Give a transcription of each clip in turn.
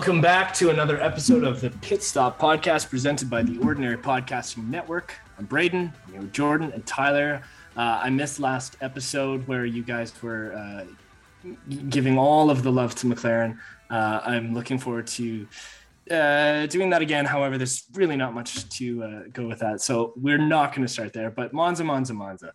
Welcome back to another episode of the Pit Stop podcast presented by the Ordinary Podcasting Network. I'm Braden, I'm here with Jordan and Tyler. Uh, I missed last episode where you guys were uh, giving all of the love to McLaren. Uh, I'm looking forward to uh, doing that again. However, there's really not much to uh, go with that. So we're not going to start there. But Monza, Monza, Monza.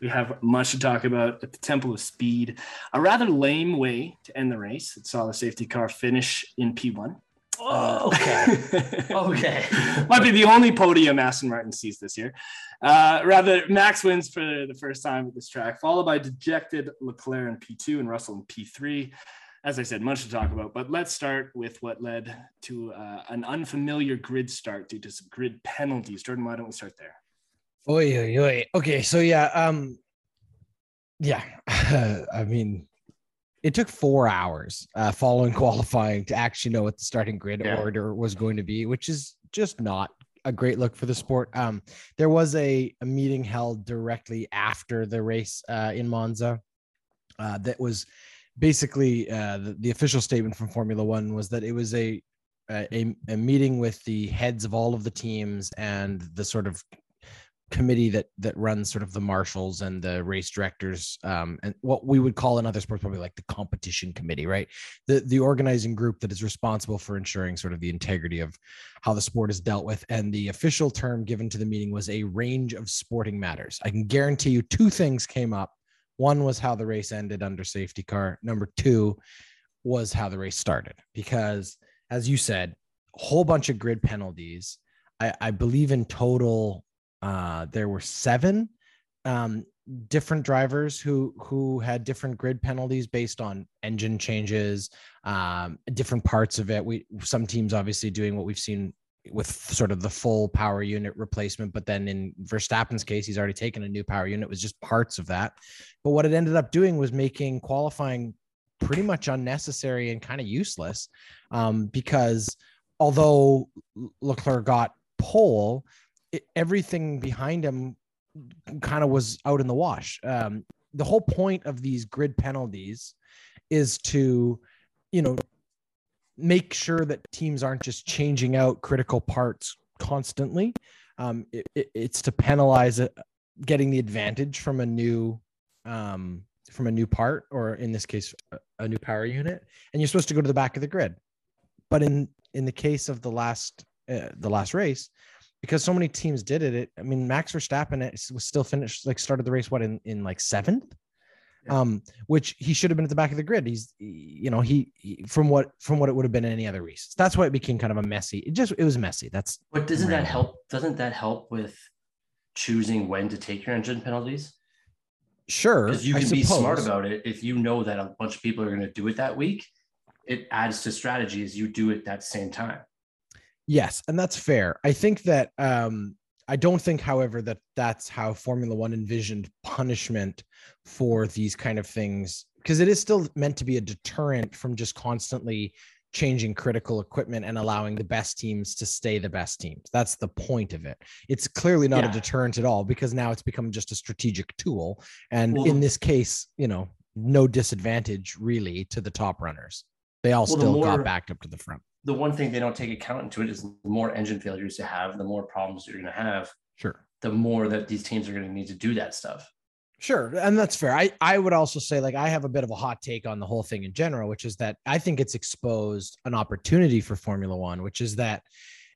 We have much to talk about at the Temple of Speed. A rather lame way to end the race. It saw the safety car finish in P1. Oh, okay. okay. Might be the only podium Aston Martin sees this year. Uh, rather, Max wins for the first time at this track, followed by dejected Leclerc in P2 and Russell in P3. As I said, much to talk about, but let's start with what led to uh, an unfamiliar grid start due to some grid penalties. Jordan, why don't we start there? Oi, oi, oi. Okay, so yeah, um, yeah, I mean, it took four hours uh, following qualifying to actually know what the starting grid yeah. order was going to be, which is just not a great look for the sport. Um, there was a, a meeting held directly after the race uh, in Monza uh, that was basically uh, the, the official statement from Formula One was that it was a a, a meeting with the heads of all of the teams and the sort of committee that that runs sort of the marshals and the race directors um, and what we would call in other sports probably like the competition committee right? The the organizing group that is responsible for ensuring sort of the integrity of how the sport is dealt with. And the official term given to the meeting was a range of sporting matters. I can guarantee you two things came up. One was how the race ended under safety car. Number two was how the race started. Because as you said a whole bunch of grid penalties. I, I believe in total uh, there were seven um, different drivers who who had different grid penalties based on engine changes, um, different parts of it. We some teams obviously doing what we've seen with sort of the full power unit replacement, but then in Verstappen's case, he's already taken a new power unit. It was just parts of that. But what it ended up doing was making qualifying pretty much unnecessary and kind of useless um, because although Leclerc got pole, everything behind him kind of was out in the wash. Um, the whole point of these grid penalties is to, you know, make sure that teams aren't just changing out critical parts constantly. Um, it, it, it's to penalize it, getting the advantage from a new um, from a new part, or in this case, a, a new power unit, and you're supposed to go to the back of the grid. But in in the case of the last uh, the last race, because so many teams did it. it I mean, Max Verstappen was still finished, like started the race, what in, in like seventh, yeah. um, which he should have been at the back of the grid. He's, you know, he, he, from what from what it would have been in any other race. That's why it became kind of a messy. It just it was messy. That's. But doesn't random. that help? Doesn't that help with choosing when to take your engine penalties? Sure, because you can be smart about it if you know that a bunch of people are going to do it that week. It adds to strategy as you do it that same time. Yes, and that's fair. I think that um, I don't think, however, that that's how Formula One envisioned punishment for these kind of things, because it is still meant to be a deterrent from just constantly changing critical equipment and allowing the best teams to stay the best teams. That's the point of it. It's clearly not yeah. a deterrent at all because now it's become just a strategic tool. And well, in this case, you know, no disadvantage really to the top runners. They all well, still more, got backed up to the front the one thing they don't take account into it is the more engine failures you have, the more problems you're going to have. Sure. The more that these teams are going to need to do that stuff. Sure. And that's fair. I, I would also say, like, I have a bit of a hot take on the whole thing in general, which is that I think it's exposed an opportunity for Formula One, which is that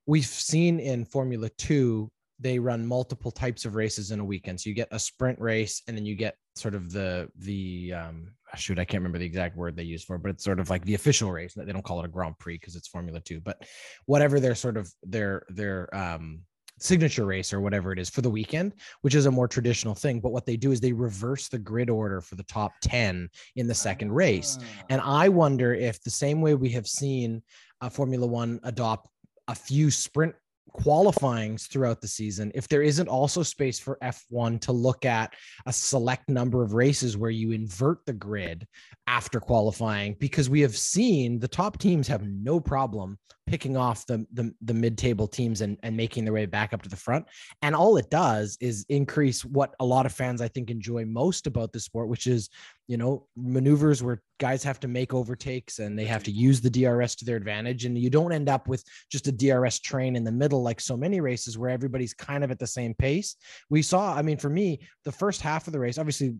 we've seen in Formula Two, they run multiple types of races in a weekend. So you get a sprint race and then you get sort of the, the, um, shoot, I can't remember the exact word they use for, it, but it's sort of like the official race. They don't call it a Grand Prix because it's Formula Two, but whatever their sort of their their um, signature race or whatever it is for the weekend, which is a more traditional thing. But what they do is they reverse the grid order for the top 10 in the second race. And I wonder if the same way we have seen uh, Formula One adopt a few sprint qualifyings throughout the season if there isn't also space for F1 to look at a select number of races where you invert the grid after qualifying because we have seen the top teams have no problem picking off the the, the mid-table teams and, and making their way back up to the front. And all it does is increase what a lot of fans I think enjoy most about the sport, which is, you know, maneuvers where guys have to make overtakes and they have to mm-hmm. use the DRS to their advantage. And you don't end up with just a DRS train in the middle like so many races where everybody's kind of at the same pace. We saw, I mean, for me, the first half of the race, obviously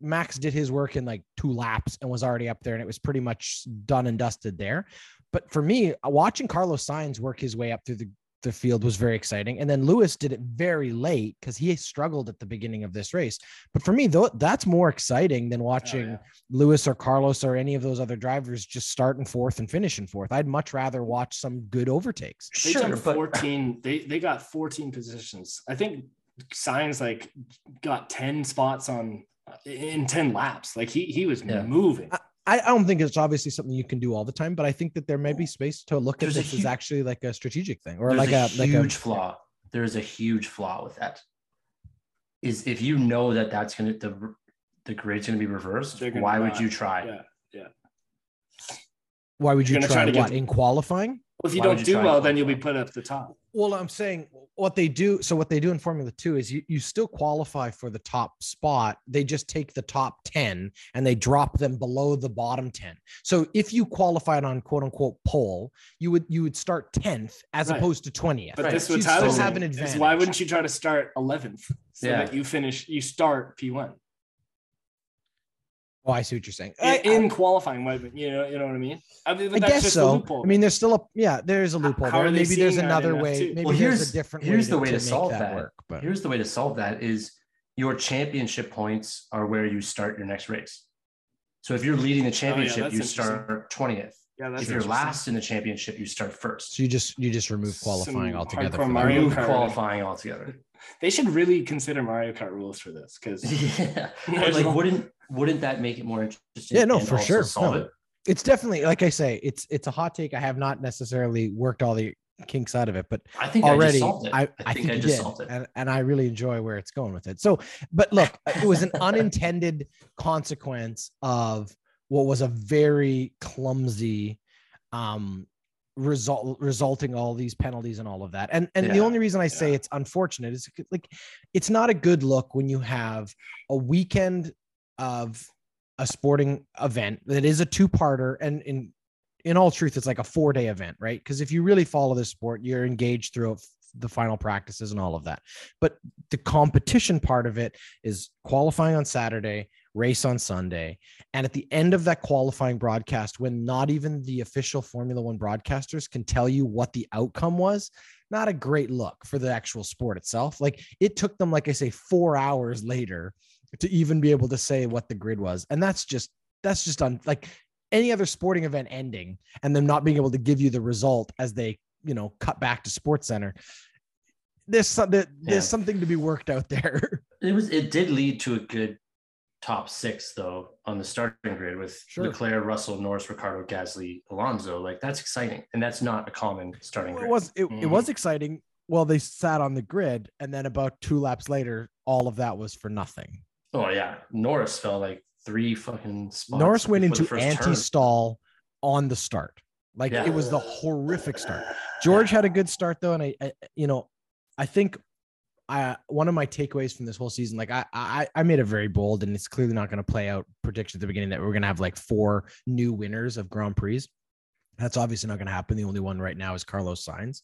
Max did his work in like two laps and was already up there, and it was pretty much done and dusted there. But for me, watching Carlos Sainz work his way up through the, the field was very exciting. And then Lewis did it very late because he struggled at the beginning of this race. But for me, though, that's more exciting than oh, watching oh, yeah. Lewis or Carlos or any of those other drivers just starting fourth and finishing fourth. I'd much rather watch some good overtakes. They sure, 14. They they got 14 positions. I think Sainz like got 10 spots on in 10 laps. Like he he was yeah. moving. I, I don't think it's obviously something you can do all the time, but I think that there may be space to look there's at this huge, as actually like a strategic thing or like a, a, huge like a, flaw. There's a huge flaw with that. Is if you know that that's gonna the the grade's gonna be reversed, gonna why would you try? Yeah, yeah. Why would you try, try to what get, in qualifying? Well, if you don't you do well, then you'll be put up the top. Well, I'm saying what they do. So what they do in Formula Two is you, you still qualify for the top spot. They just take the top 10 and they drop them below the bottom 10. So if you qualified on quote unquote pole, you would you would start 10th as right. opposed to 20th. But right. this would have an advantage. Why wouldn't you try to start 11th so yeah. that you finish you start P1? Oh, I see what you're saying. In, I, qualifying, you know, you know what I mean. I, mean, I guess so. I mean, there's still a yeah, there's a loophole there. Maybe there's another way. Maybe well, here's a different. Here's way the way to, to, solve that. that. Work, but here's the way to solve that is your championship points are where you start your next race. So if you're leading the championship, oh, yeah, you start twentieth. Yeah, if you're last in the championship, you start first. So you just you just remove qualifying Some altogether. Remove qualifying altogether. They should really consider Mario Kart rules for this because yeah, like wouldn't wouldn't that make it more interesting? Yeah, no, for sure. No. It? It's definitely like I say, it's it's a hot take. I have not necessarily worked all the kinks out of it, but I think already I, I, I, think, I just did, solved it. And, and I really enjoy where it's going with it. So, but look, it was an unintended consequence of what was a very clumsy um result resulting all these penalties and all of that and and yeah. the only reason i say yeah. it's unfortunate is like it's not a good look when you have a weekend of a sporting event that is a two-parter and in in all truth it's like a four-day event right? Because if you really follow this sport you're engaged throughout the final practices and all of that. But the competition part of it is qualifying on saturday race on sunday and at the end of that qualifying broadcast when not even the official formula one broadcasters can tell you what the outcome was not a great look for the actual sport itself. Like it took them like i say four hours later to even be able to say what the grid was. And that's just that's just on like any other sporting event ending and them not being able to give you the result as they, you know, cut back to Sports Center. There's some, there's yeah. something to be worked out there. It was it did lead to a good top six though on the starting grid with sure. Leclerc, Russell, Norris, Ricciardo, Gasly, Alonso. Like that's exciting, and that's not a common starting well, grid. It was it, mm. it was exciting. Well, they sat on the grid, and then about two laps later, all of that was for nothing. Oh yeah, Norris fell like three fucking spots. Norris went into anti-stall on the start. Like yeah. it was the horrific start. George had a good start though, and I, I you know, I think I one of my takeaways from this whole season, like I I, I made a very bold, and it's clearly not going to play out prediction at the beginning that we're going to have like four new winners of Grand Prix. That's obviously not going to happen. The only one right now is Carlos Sainz.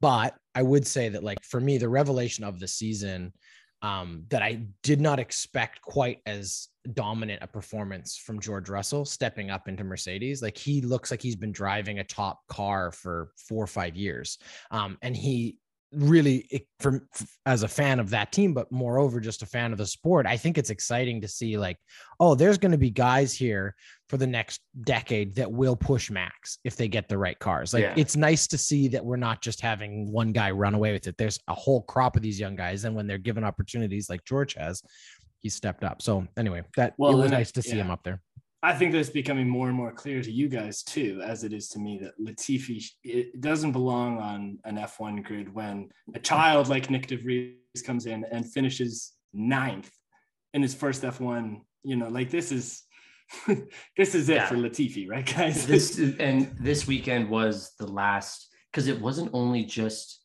But I would say that, like for me, the revelation of the season um, that I did not expect quite as dominant a performance from George Russell stepping up into Mercedes. Like he looks like he's been driving a top car for four or five years. Um, and he really from as a fan of that team but moreover just a fan of the sport i think it's exciting to see like oh there's going to be guys here for the next decade that will push max if they get the right cars like yeah. it's nice to see that we're not just having one guy run away with it there's a whole crop of these young guys and when they're given opportunities like george has he stepped up so anyway that well, it was nice to see yeah. him up there I think that's becoming more and more clear to you guys too, as it is to me that Latifi it doesn't belong on an F1 grid when a child like Nyck de Vries comes in and finishes ninth in his first F1. You know, like this is this is it yeah. for Latifi, right, guys? this and this weekend was the last because it wasn't only just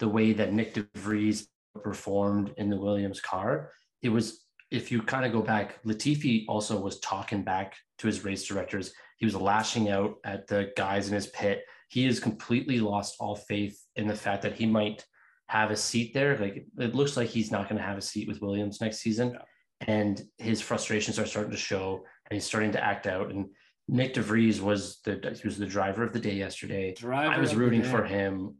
the way that Nyck de Vries performed in the Williams car. It was if you kind of go back, Latifi also was talking back to his race directors. He was lashing out at the guys in his pit. He has completely lost all faith in the fact that he might have a seat there. Like it looks like he's not going to have a seat with Williams next season. Yeah. And his frustrations are starting to show and he's starting to act out. And Nyck de Vries was the he was the driver of the day yesterday. Driver I was rooting for him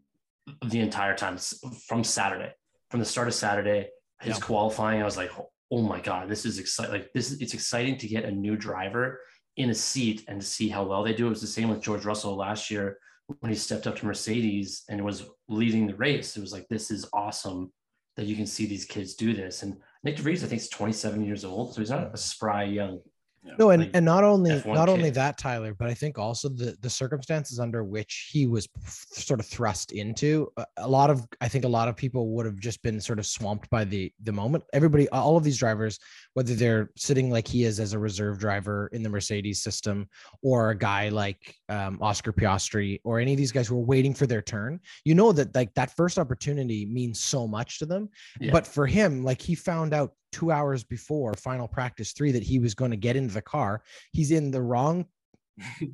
the entire time from Saturday, from the start of Saturday. His yeah. qualifying, I was like, oh my god, this is exciting! Like this, is, it's exciting to get a new driver in a seat and to see how well they do. It was the same with George Russell last year when he stepped up to Mercedes and was leading the race. It was like this is awesome that you can see these kids do this. And Nyck de Vries, I think, is 27 years old, so he's not a spry young no, and, and not only F1 not kid. only that, Tyler, but I think also the the circumstances under which he was sort of thrust into. A lot of I think a lot of people would have just been sort of swamped by the the moment. Everybody, all of these drivers, whether they're sitting like he is as a reserve driver in the Mercedes system, or a guy like um, Oscar Piastri, or any of these guys who are waiting for their turn, you know that like that first opportunity means so much to them. Yeah. But for him, like he found out two hours before final practice three that he was going to get into the car. He's in the wrong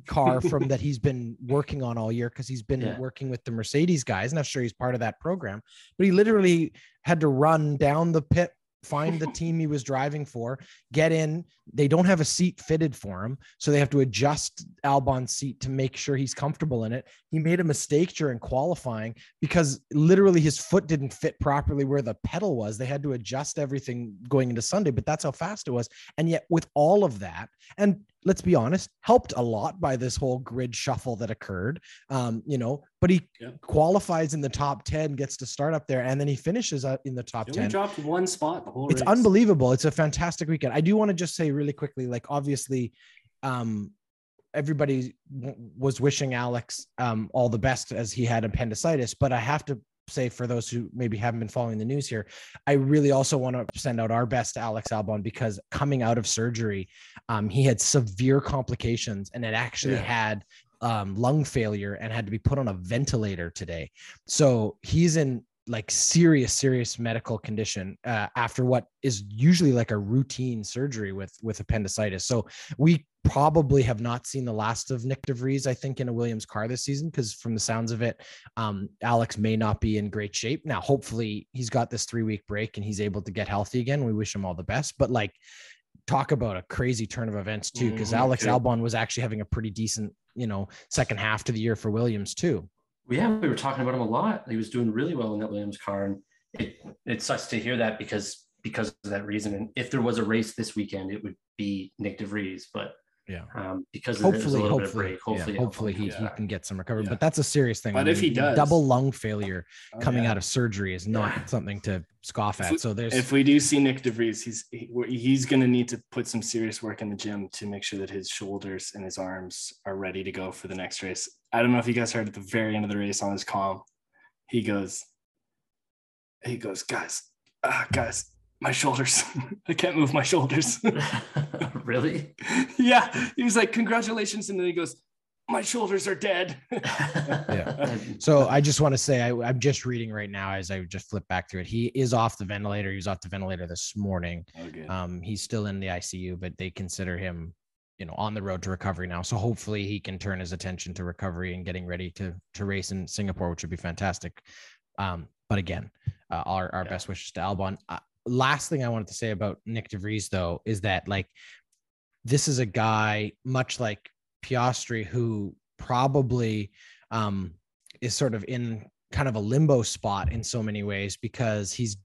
car from that he's been working on all year because he's been yeah. working with the Mercedes guys. I'm sure he's part of that program, but he literally had to run down the pit find the team he was driving for, get in. They don't have a seat fitted for him, so they have to adjust Albon's seat to make sure he's comfortable in it. He made a mistake during qualifying because literally his foot didn't fit properly where the pedal was. They had to adjust everything going into Sunday, but that's how fast it was. And yet, with all of that, and let's be honest, helped a lot by this whole grid shuffle that occurred. Um, you know, but he yeah. qualifies in the top 10, gets to start up there, and then he finishes in the top 10. dropped one spot the whole It's race. unbelievable. It's a fantastic weekend. I do want to just say really quickly, like obviously, um, everybody w- was wishing Alex um, all the best as he had appendicitis, but I have to say for those who maybe haven't been following the news here, I really also want to send out our best to Alex Albon because coming out of surgery, um, he had severe complications and it actually yeah. had um, lung failure and had to be put on a ventilator today. So he's in like serious serious medical condition uh, after what is usually like a routine surgery with with appendicitis so we probably have not seen the last of Nyck de Vries, I think, in a Williams car this season, because from the sounds of it, um, Alex may not be in great shape. Now, hopefully, he's got this three week break and he's able to get healthy again. We wish him all the best. But like, talk about a crazy turn of events, too, because mm-hmm. Alex Albon was actually having a pretty decent, you know, second half to the year for Williams, too yeah, we were talking about him a lot. He was doing really well in that Williams car, and it it sucks to hear that because because of that reason. And if there was a race this weekend, it would be Nyck de Vries, but yeah, um, because hopefully, hopefully, break, hopefully, yeah, hopefully he, yeah. he can get some recovery. Yeah. But that's a serious thing. But I mean, if he does, double lung failure oh, coming out of surgery is not something to scoff at. So there's if we do see Nyck de Vries, he's he, he's going to need to put some serious work in the gym to make sure that his shoulders and his arms are ready to go for the next race. I don't know if you guys heard at the very end of the race on his calm, he goes, he goes, guys, uh, guys, my shoulders. I can't move my shoulders. really? Yeah. He was like, congratulations. And then he goes, my shoulders are dead. yeah. So I just want to say, I, am just reading right now as I just flip back through it. He is off the ventilator. He was off the ventilator this morning. Okay. Oh, um, he's still in the ICU, but they consider him, you know, on the road to recovery now. So hopefully he can turn his attention to recovery and getting ready to to race in Singapore, which would be fantastic. Um, but again, uh, our, our yeah. best wishes to Albon. Uh, last thing I wanted to say about Nyck de Vries, though, is that like this is a guy much like Piastri who probably um, is sort of in kind of a limbo spot in so many ways because he's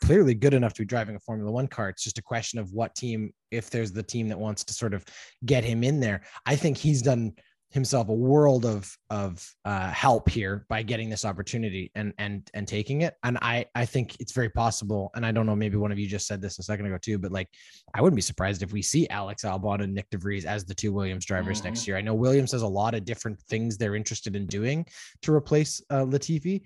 clearly good enough to be driving a Formula One car. It's just a question of what team, if there's the team that wants to sort of get him in there. I think he's done himself a world of of uh, help here by getting this opportunity and and and taking it. And I I think it's very possible. And I don't know, maybe one of you just said this a second ago too, but like I wouldn't be surprised if we see Alex Albon and Nyck de Vries as the two Williams drivers mm-hmm. next year. I know Williams has a lot of different things they're interested in doing to replace uh, Latifi.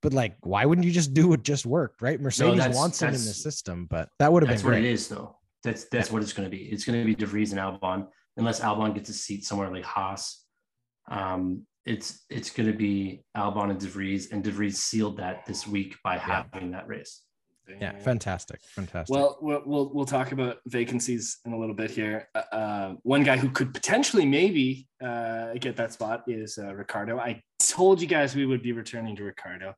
But like, why wouldn't you just do what just worked, right? Mercedes no, wants him in the system, but that would have been great. That's what it is, though That's that's what it's going to be. It's going to be De Vries and Albon, unless Albon gets a seat somewhere like Haas. Um, it's it's going to be Albon and De Vries, and De Vries sealed that this week by yeah. having that race. Yeah, fantastic, fantastic. Well, we'll we'll talk about vacancies in a little bit here. Uh, uh, one guy who could potentially maybe uh, get that spot is uh, Ricciardo. I told you guys we would be returning to Ricciardo.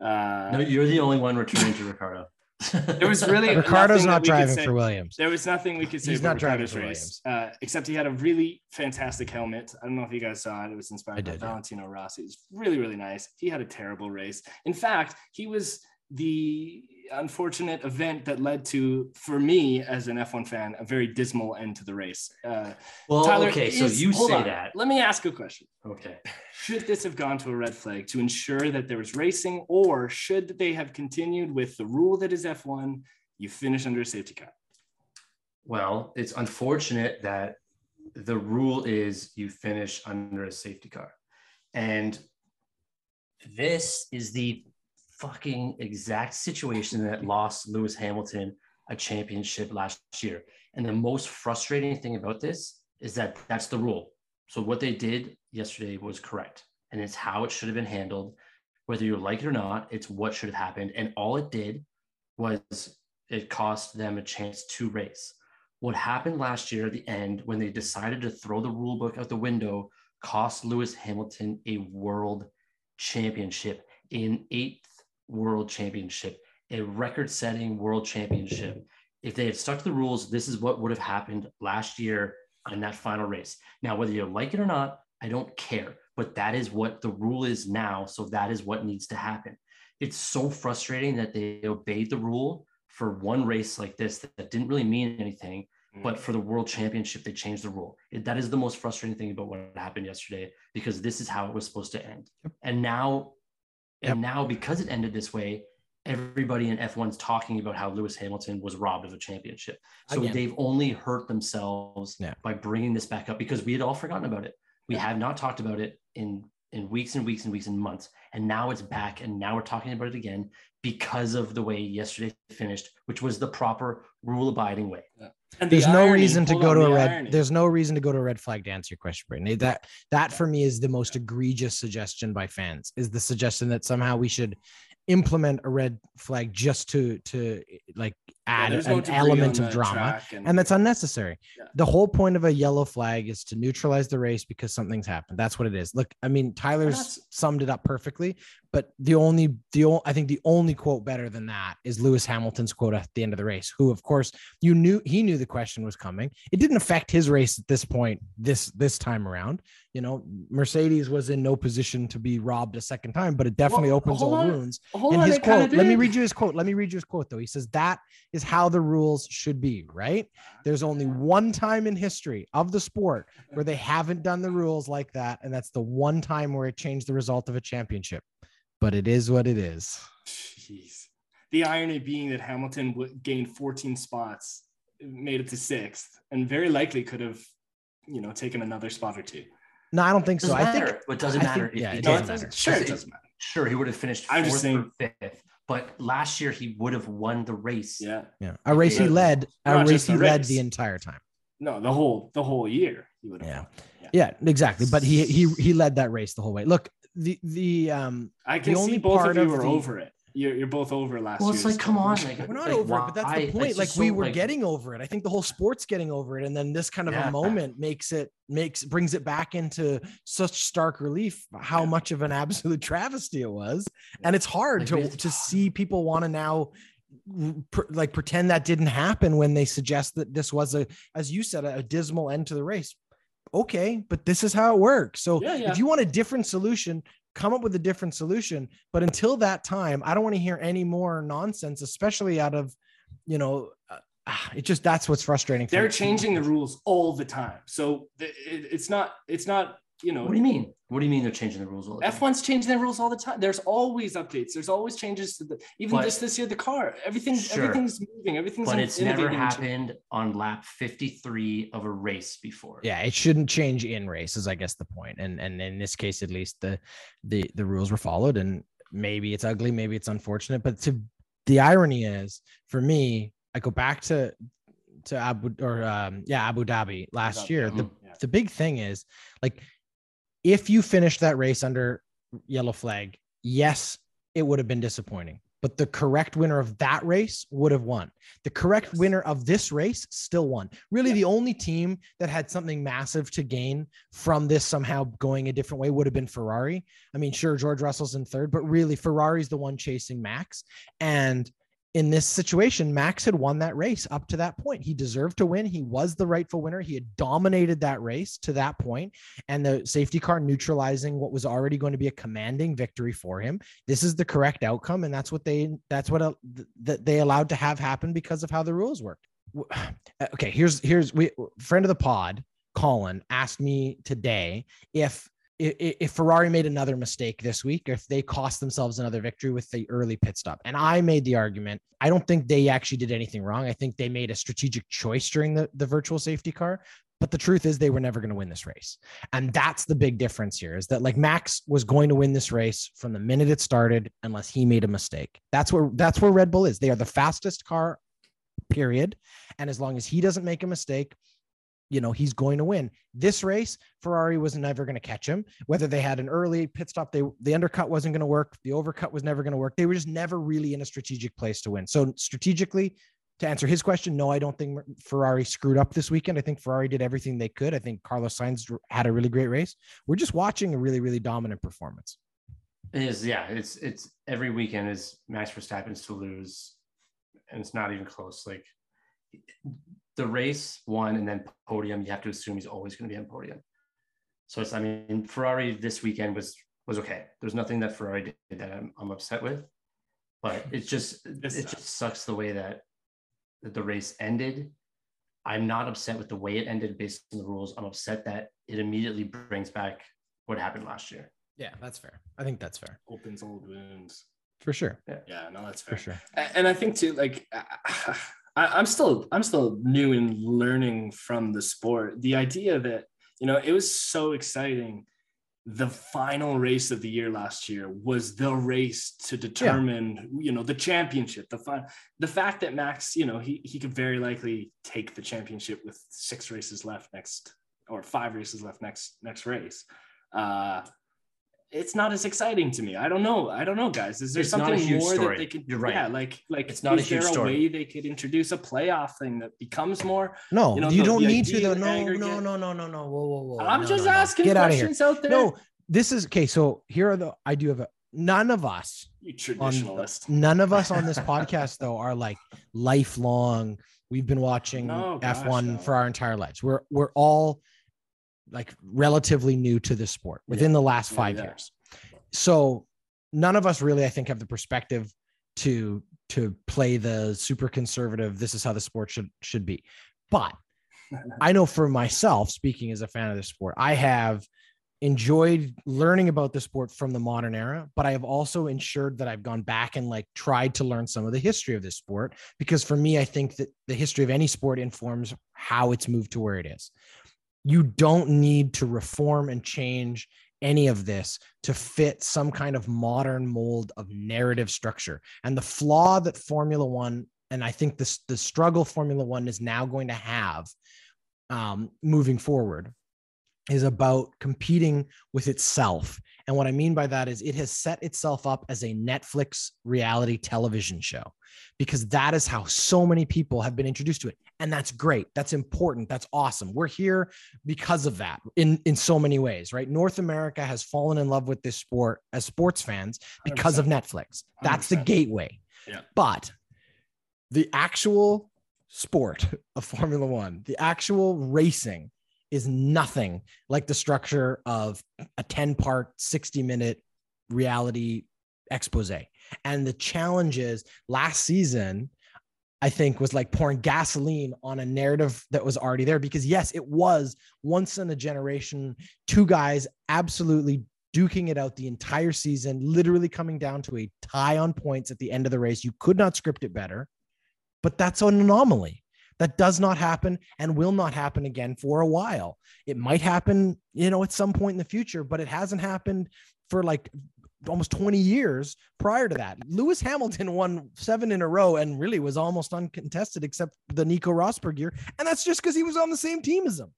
Uh, no, you're the only one returning to Ricciardo. There was really Ricciardo's not driving for Williams. There was nothing we could say He's not Ricciardo's race, uh, except he had a really fantastic helmet. I don't know if you guys saw it. It was inspired by Valentino Rossi. It was really, really nice. He had a terrible race. In fact, he was the unfortunate event that led to, for me as an F1 fan, a very dismal end to the race. Uh, well, Tyler, okay, is, so you say on. that. Let me ask a question. Okay. Should this have gone to a red flag to ensure that there was racing, or should they have continued with the rule that is F1? You finish under a safety car. Well, it's unfortunate that the rule is you finish under a safety car. And this is the fucking exact situation that lost Lewis Hamilton a championship last year. And the most frustrating thing about this is that that's the rule. So what they did yesterday was correct. And it's how it should have been handled. Whether you like it or not, it's what should have happened. And all it did was it cost them a chance to race. What happened last year at the end when they decided to throw the rule book out the window cost Lewis Hamilton a world championship in eighth world championship, a record setting world championship. If they had stuck to the rules, this is what would have happened last year in that final race. Now, whether you like it or not, I don't care, but that is what the rule is now. So that is what needs to happen. It's so frustrating that they obeyed the rule for one race like this that, that didn't really mean anything. Mm. But for the world championship, they changed the rule. It, that is the most frustrating thing about what happened yesterday because this is how it was supposed to end. And now and yep. now, because it ended this way, everybody in F1's talking about how Lewis Hamilton was robbed of a championship. So Again. they've only hurt themselves yeah. by bringing this back up because we had all forgotten about it. We yeah. have not talked about it in in weeks and weeks and weeks and months, and now it's back, and now we're talking about it again because of the way yesterday finished, which was the proper rule-abiding way. Yeah. And there's the no irony, reason to go to a red. Irony. There's no reason to go to a red flag to answer your question, Braden. That that for me is the most egregious suggestion by fans. Is the suggestion that somehow we should implement a red flag just to to like add yeah, an element of drama and, and, that's unnecessary. Yeah. the whole point of a yellow flag is to neutralize the race because something's happened. That's what it is. Look i mean tyler's summed it up perfectly but the only the only, i think the only quote better than that is lewis hamilton's quote at the end of the race who of course you knew he knew the question was coming. It didn't affect his race at this point this this time around. You know mercedes was in no position to be robbed a second time but it definitely well, opens all wounds. And his quote let me read you his quote let me read you his quote though. He says that is how the rules should be right? There's only one time in history of the sport where they haven't done the rules like that and that's the one time where it changed the result of a championship but it is what it is. Jeez. The irony being that Hamilton gained 14 spots, made it to sixth, and very likely could have, you know, taken another spot or two. No, I don't think so. I think it doesn't I matter. Think, yeah, it, doesn't matter. Sure, it doesn't matter. Sure, he would have finished I'm fourth saying, or fifth, but last year he would have won the race. Yeah, yeah, a race he led, a race he led the entire time. No, the whole the whole year he would have. Yeah. yeah, yeah, exactly. But he he he led that race the whole way. Look, the the um I can the see both of you are the, over it. You're, you're both over last well, it's like, come on, like, we're not like, over it, but that's the point. Like we so, were like, getting over it. I think the whole sport's getting over it, and then this kind of yeah. a moment makes it makes brings it back into such stark relief how yeah. much of an absolute travesty it was, and it's hard to to see people want to now like pretend that didn't happen when they suggest that this was a as you said a, dismal end to the race okay, but this is how it works. So yeah, yeah. if you want a different solution, come up with a different solution. But until that time, I don't want to hear any more nonsense, especially out of, you know, uh, it just that's what's frustrating. They're changing the rules all the time, so it, it's not it's not you know. What do you mean? What do you mean they're changing the rules all the time? F1's changing their rules all the time. There's always updates. There's always changes to the even but, just this year the car. Everything sure. everything's moving. Everything's But it's never happened on lap 53 of a race before. Yeah, it shouldn't change in races, I guess the point. And and in this case at least the the the rules were followed and maybe it's ugly, maybe it's unfortunate, but to the irony is for me, I go back to to Abu or um, yeah Abu Dhabi last Abu year. The yeah. the big thing is like if you finished that race under yellow flag, yes, it would have been disappointing but the correct winner of that race would have won. The correct yes. winner of this race still won. Really, yeah. the only team that had something massive to gain from this somehow going a different way would have been Ferrari. I mean, sure, George Russell's in third, but really, Ferrari's the one chasing Max. And in this situation, Max had won that race up to that point. He deserved to win. He was the rightful winner. He had dominated that race to that point, and the safety car neutralizing what was already going to be a commanding victory for him. This is the correct outcome, and that's what they that's what uh, that they allowed to have happen because of how the rules worked. Okay, here's here's we friend of the pod, Colin asked me today if if Ferrari made another mistake this week, if they cost themselves another victory with the early pit stop. And I made the argument, I don't think they actually did anything wrong. I think they made a strategic choice during the, the virtual safety car. But the truth is, they were never going to win this race. And that's the big difference here is that like Max was going to win this race from the minute it started, unless he made a mistake. That's where that's where Red Bull is. They are the fastest car, period. And as long as he doesn't make a mistake, you know he's going to win. This race ferrari was never going to catch him. Whether they had an early pit stop they the undercut wasn't going to work the overcut was never going to work. They were just never really in a strategic place to win. So strategically to answer his question no i don't think ferrari screwed up this weekend. I think ferrari did everything they could. I think carlos sainz had a really great race. We're just watching a really really dominant performance. It is yeah it's it's every weekend is max verstappen's to lose and it's not even close like the race one and then podium, you have to assume he's always going to be on podium. So it's, I mean, Ferrari this weekend was was okay. There's nothing that Ferrari did that I'm, I'm upset with, but it's just it just sucks the way that, that the race ended. I'm not upset with the way it ended based on the rules. I'm upset that it immediately brings back what happened last year. Yeah, that's fair. I think that's fair. Opens old wounds. For sure. Yeah, yeah no, that's fair. For sure. And I think too, like I, am still I'm still new in learning from the sport. The idea that you know it was so exciting. The final race of the year last year was the race to determine yeah. you know the championship. The fun, the fact that Max you know he he could very likely take the championship with six races left next or five races left next next race. Uh, it's not as exciting to me. I don't know. I don't know, guys. Is there it's something more story. that they could? You're right. Yeah, like like it's not is a huge there a story. way they could introduce a playoff thing that becomes more? No, you, know, you don't need to. Though. No, no, no, no, no, no. Whoa, whoa, whoa. I'm no, just no, asking Get questions out, out, there. No, this is okay. So here are the. I do have a. None of us. You traditionalist. On, none of us on this podcast though are like lifelong. We've been watching no, F1 no. for our entire lives. We're we're all like relatively new to the sport within yeah. the last five yeah, yeah. years so none of us really, I think, have the perspective to to play the super conservative. This is how the sport should should be. But I know for myself, speaking as a fan of the sport, I have enjoyed learning about the sport from the modern era, but I have also ensured that I've gone back and like tried to learn some of the history of this sport because for me, I think that the history of any sport informs how it's moved to where it is. You don't need to reform and change any of this to fit some kind of modern mold of narrative structure. And the flaw that Formula One, and I think this the struggle Formula One is now going to have um, moving forward, is about competing with itself. And what I mean by that is it has set itself up as a Netflix reality television show because that is how so many people have been introduced to it. And that's great. That's important. That's awesome. We're here because of that in, in so many ways, right? North America has fallen in love with this sport as sports fans because 100%. of Netflix. That's 100%. the gateway. Yeah. But the actual sport of Formula One, the actual racing is nothing like the structure of a 10 part, 60 minute reality expose. And the challenge is last season, I think was like pouring gasoline on a narrative that was already there because yes, it was once in a generation, two guys absolutely duking it out the entire season, literally coming down to a tie on points at the end of the race. You could not script it better, but that's an anomaly. That does not happen and will not happen again for a while. It might happen, you know, at some point in the future, but it hasn't happened for like almost 20 years prior to that. Lewis Hamilton won seven in a row and really was almost uncontested except the Nico Rosberg year. And that's just because he was on the same team as him.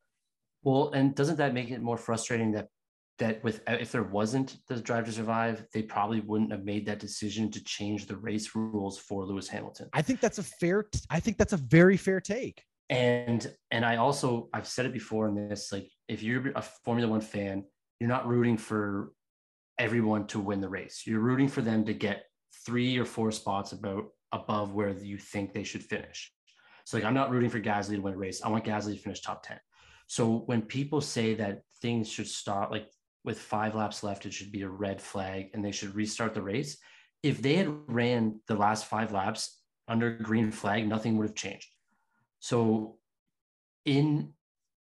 Well, and doesn't that make it more frustrating that that with uh, if there wasn't the drive to survive, they probably wouldn't have made that decision to change the race rules for Lewis Hamilton. I think that's a fair. I think that's a very fair take. And and I also I've said it before in this like if you're a Formula One fan, you're not rooting for everyone to win the race. You're rooting for them to get three or four spots about above where you think they should finish. So like I'm not rooting for Gasly to win a race. I want Gasly to finish top 10. So when people say that things should stop, like with five laps left, it should be a red flag and they should restart the race. If they had ran the last five laps under green flag, nothing would have changed. So in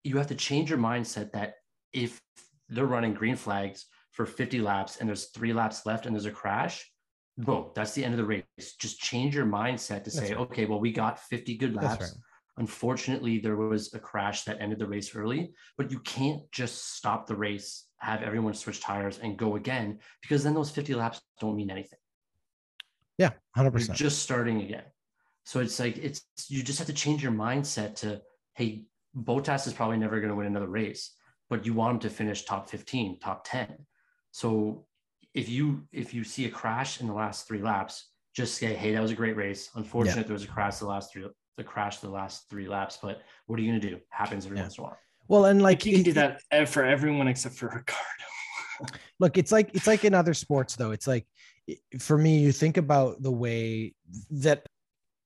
you have to change your mindset that if they're running green flags for 50 laps and there's three laps left and there's a crash, boom, that's the end of the race. Just change your mindset to say, right. okay, well, we got 50 good laps. Unfortunately, there was a crash that ended the race early, but you can't just stop the race, have everyone switch tires and go again, because then those 50 laps don't mean anything. Yeah, 100%. You're just starting again. So it's like, it's, you just have to change your mindset to, hey, Bottas is probably never going to win another race, but you want him to finish top 15, top 10. So if you, if you see a crash in the last three laps, just say, hey, that was a great race. Unfortunate yeah. there was a crash the last three the crash the last three laps, but what are you going to do? Happens every yeah. once in a while. Well, and like you can do that for everyone except for Ricciardo. look, it's like it's like in other sports though. It's like for me, you think about the way that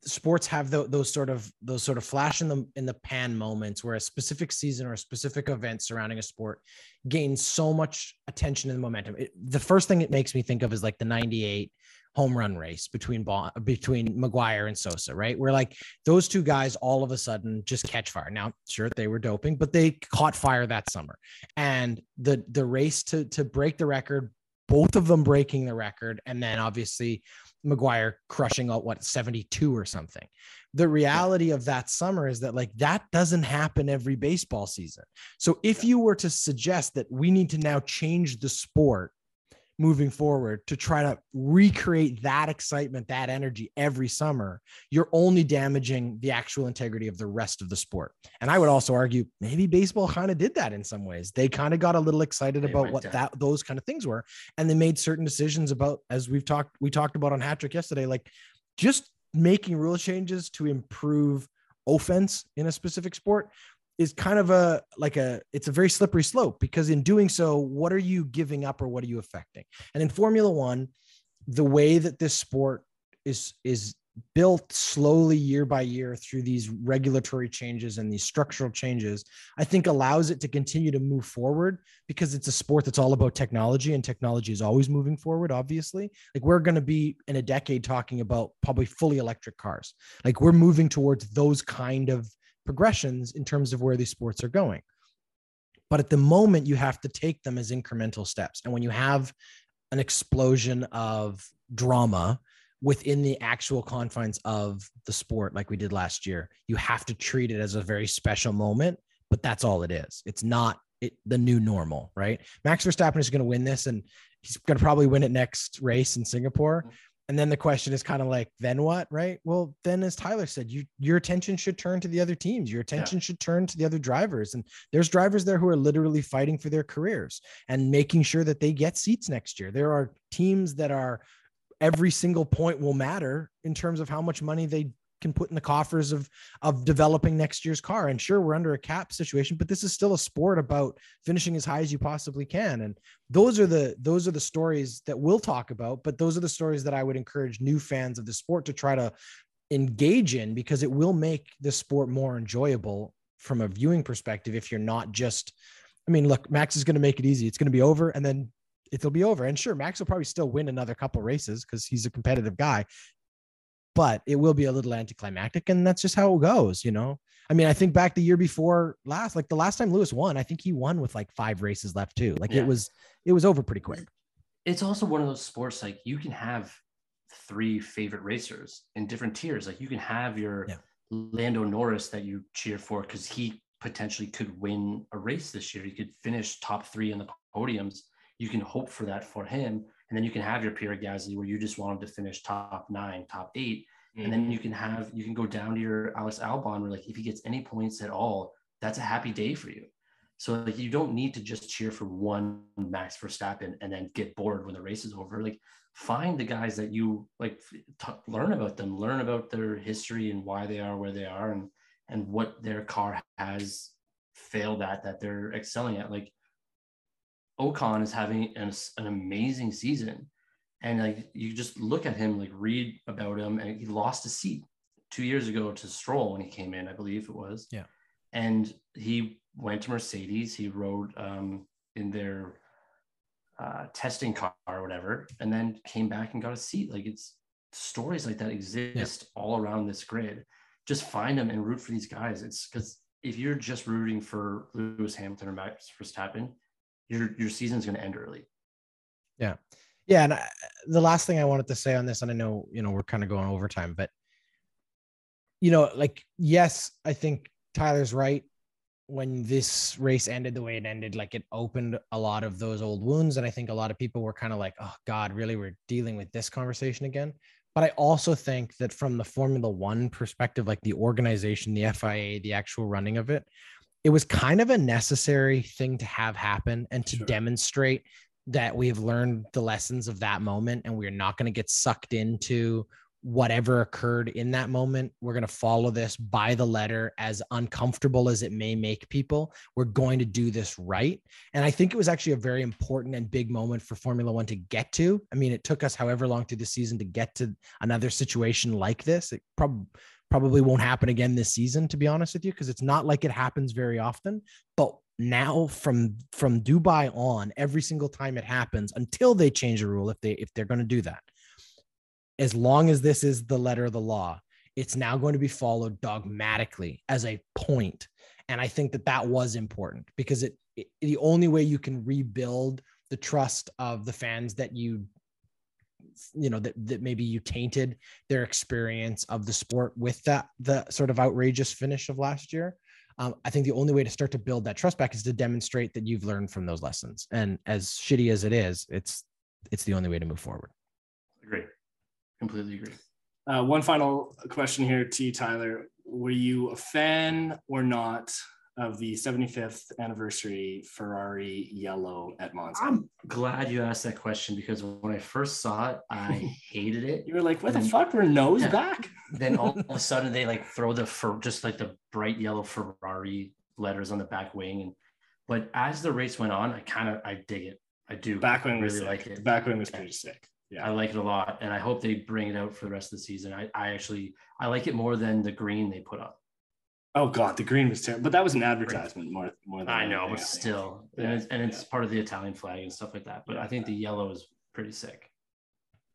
sports have the, those sort of those sort of flash in the in the pan moments where a specific season or a specific event surrounding a sport gains so much attention and momentum. It, the first thing it makes me think of is like the 98 home run race between between McGwire and Sosa, right? Where like those two guys all of a sudden just catch fire. Now, sure, they were doping, but they caught fire that summer. And the the race to to break the record, both of them breaking the record, and then obviously McGwire crushing out what 72 or something. The reality of that summer is that like that doesn't happen every baseball season. So if you were to suggest that we need to now change the sport moving forward to try to recreate that excitement, that energy every summer, you're only damaging the actual integrity of the rest of the sport. And I would also argue maybe baseball kind of did that in some ways. They kind of got a little excited they about what down. that those kind of things were, and they made certain decisions about as we've talked we talked about on Hattrick yesterday, like just making rule changes to improve offense in a specific sport is kind of a like a it's a very slippery slope because in doing so what are you giving up or what are you affecting? And in formula 1 the way that this sport is is built slowly year by year through these regulatory changes and these structural changes i think allows it to continue to move forward because it's a sport that's all about technology and technology is always moving forward obviously. Like we're going to be in a decade talking about probably fully electric cars. Like we're moving towards those kind of progressions in terms of where these sports are going. But at the moment, you have to take them as incremental steps. And when you have an explosion of drama within the actual confines of the sport, like we did last year, you have to treat it as a very special moment. But that's all it is. It's not it, the new normal, right? Max Verstappen is going to win this, and he's going to probably win it next race in Singapore and then the question is kind of like then what? Right? Well then as tyler said you your attention should turn to the other teams. Your attention yeah. should turn to the other drivers. And there's drivers there who are literally fighting for their careers and making sure that they get seats next year. There are teams that are every single point will matter in terms of how much money they can put in the coffers of of developing next year's car. And sure, we're under a cap situation, but this is still a sport about finishing as high as you possibly can. And those are the those are the stories that we'll talk about. But those are the stories that I would encourage new fans of the sport to try to engage in because it will make the sport more enjoyable from a viewing perspective. If you're not just, I mean, look, Max is going to make it easy. It's going to be over, and then it'll be over. And sure, Max will probably still win another couple races because he's a competitive guy but it will be a little anticlimactic and that's just how it goes you know? I mean i think back the year before last like the last time lewis won i think he won with like five races left too. Like yeah. it was it was over pretty quick. It's also one of those sports like you can have three favorite racers in different tiers. Like you can have your yeah. lando norris that you cheer for because he potentially could win a race this year. He could finish top three in the podiums. You can hope for that for him And then you can have your Pierre Gasly where you just want him to finish top nine, top 8 mm-hmm. And then mm-hmm. you can have, you can go down to your Alex Albon where like, if he gets any points at all, that's a happy day for you. So like you don't need to just cheer for one Max Verstappen and then get bored when the race is over. Like find the guys that you like t- learn about them, learn about their history and why they are where they are and and what their car has failed at that they're excelling at. Like Ocon is having an, an amazing season. And like you just look at him, like read about him, and he lost a seat two years ago to Stroll when he came in, I believe it was. Yeah. And he went to Mercedes. He rode um, in their uh, testing car or whatever, and then came back and got a seat. Like it's stories like that exist yeah. all around this grid. Just find them and root for these guys. It's because if you're just rooting for Lewis Hamilton or Max Verstappen, your your season's going to end early. Yeah, yeah. And I, the last thing I wanted to say on this, and I know you know we're kind of going overtime, but you know, like yes, I think Tyler's right when this race ended the way it ended, like it opened a lot of those old wounds. And I think a lot of people were kind of like, oh God, really, we're dealing with this conversation again. But I also think that from the Formula One perspective, like the organization, the FIA, the actual running of it, it was kind of a necessary thing to have happen and to sure. demonstrate that we have learned the lessons of that moment and we're not going to get sucked into whatever occurred in that moment. We're going to follow this by the letter, as uncomfortable as it may make people. We're going to do this right. And I think it was actually a very important and big moment for Formula One to get to. I mean, it took us however long through the season to get to another situation like this. It probably probably won't happen again this season to be honest with you because it's not like it happens very often but now from from dubai on every single time it happens until they change the rule if they if they're going to do that as long as this is the letter of the law, it's now going to be followed dogmatically as a point. And I think that that was important because it, it the only way you can rebuild the trust of the fans that you you know that, that maybe you tainted their experience of the sport with that the sort of outrageous finish of last year. Um, i think the only way to start to build that trust back is to demonstrate that you've learned from those lessons. And as shitty as it is it's it's the only way to move forward. Great completely agree. Uh, one final question here to you, Tyler. Were you a fan or not of the 75th anniversary Ferrari yellow at Monza? I'm glad you asked that question because when I first saw it, I hated it. You were like, what and the fuck? We're nose yeah. back? then all of a sudden they like throw the for just like the bright yellow Ferrari letters on the back wing. And but as the race went on, I kind of I dig it. I do. Back wing really like it. The back wing was pretty sick yeah. I like it a lot, and I hope they bring it out for the rest of the season. I, I actually I like it more than the green they put up. Oh God, the green was terrible, but that was an advertisement more more than I know, but still, yeah. and it's, and it's yeah. part of the Italian flag and stuff like that. But I think the yellow is pretty sick.